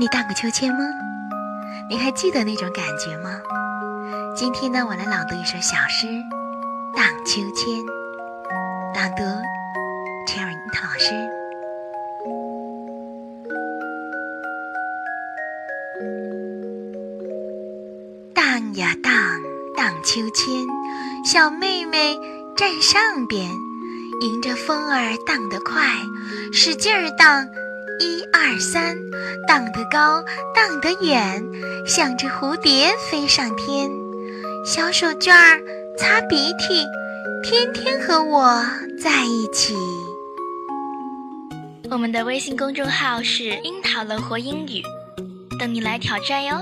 你荡过秋千吗？你还记得那种感觉吗？今天呢，我来朗读一首小诗《荡秋千》，朗读 Cherry 樱桃老师。荡呀荡，荡秋千，小妹妹站上边，迎着风儿荡得快，使劲儿荡。一二三，荡得高，荡得远，像只蝴蝶飞上天。小手绢儿擦鼻涕，天天和我在一起。我们的微信公众号是“樱桃乐活英语”，等你来挑战哟。